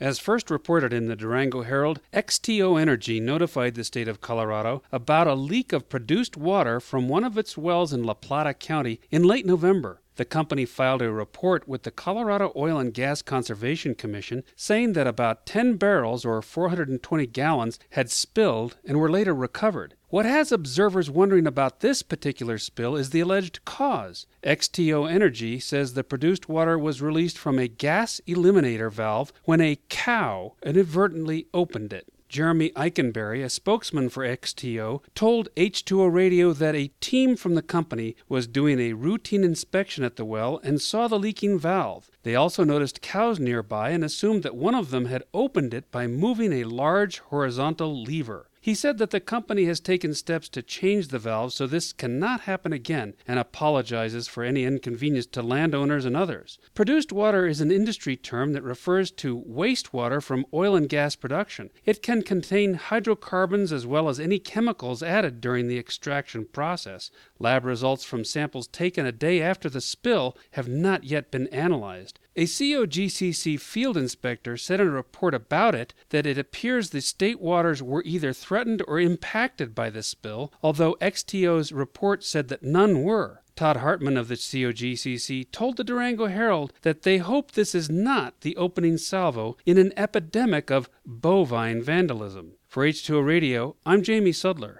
As first reported in the Durango Herald, XTO Energy notified the state of Colorado about a leak of produced water from one of its wells in La Plata County in late November. The company filed a report with the Colorado Oil and Gas Conservation Commission saying that about 10 barrels or 420 gallons had spilled and were later recovered. What has observers wondering about this particular spill is the alleged cause. XTO Energy says the produced water was released from a gas eliminator valve when a cow inadvertently opened it. Jeremy Eikenberry, a spokesman for XTO, told H2O Radio that a team from the company was doing a routine inspection at the well and saw the leaking valve. They also noticed cows nearby and assumed that one of them had opened it by moving a large horizontal lever. He said that the company has taken steps to change the valve so this cannot happen again and apologizes for any inconvenience to landowners and others. Produced water is an industry term that refers to wastewater from oil and gas production. It can contain hydrocarbons as well as any chemicals added during the extraction process. Lab results from samples taken a day after the spill have not yet been analyzed. A COGCC field inspector said in a report about it that it appears the state waters were either threatened or impacted by this spill, although XTO's report said that none were. Todd Hartman of the COGCC told the Durango Herald that they hope this is not the opening salvo in an epidemic of bovine vandalism. For H2O Radio, I'm Jamie Sudler.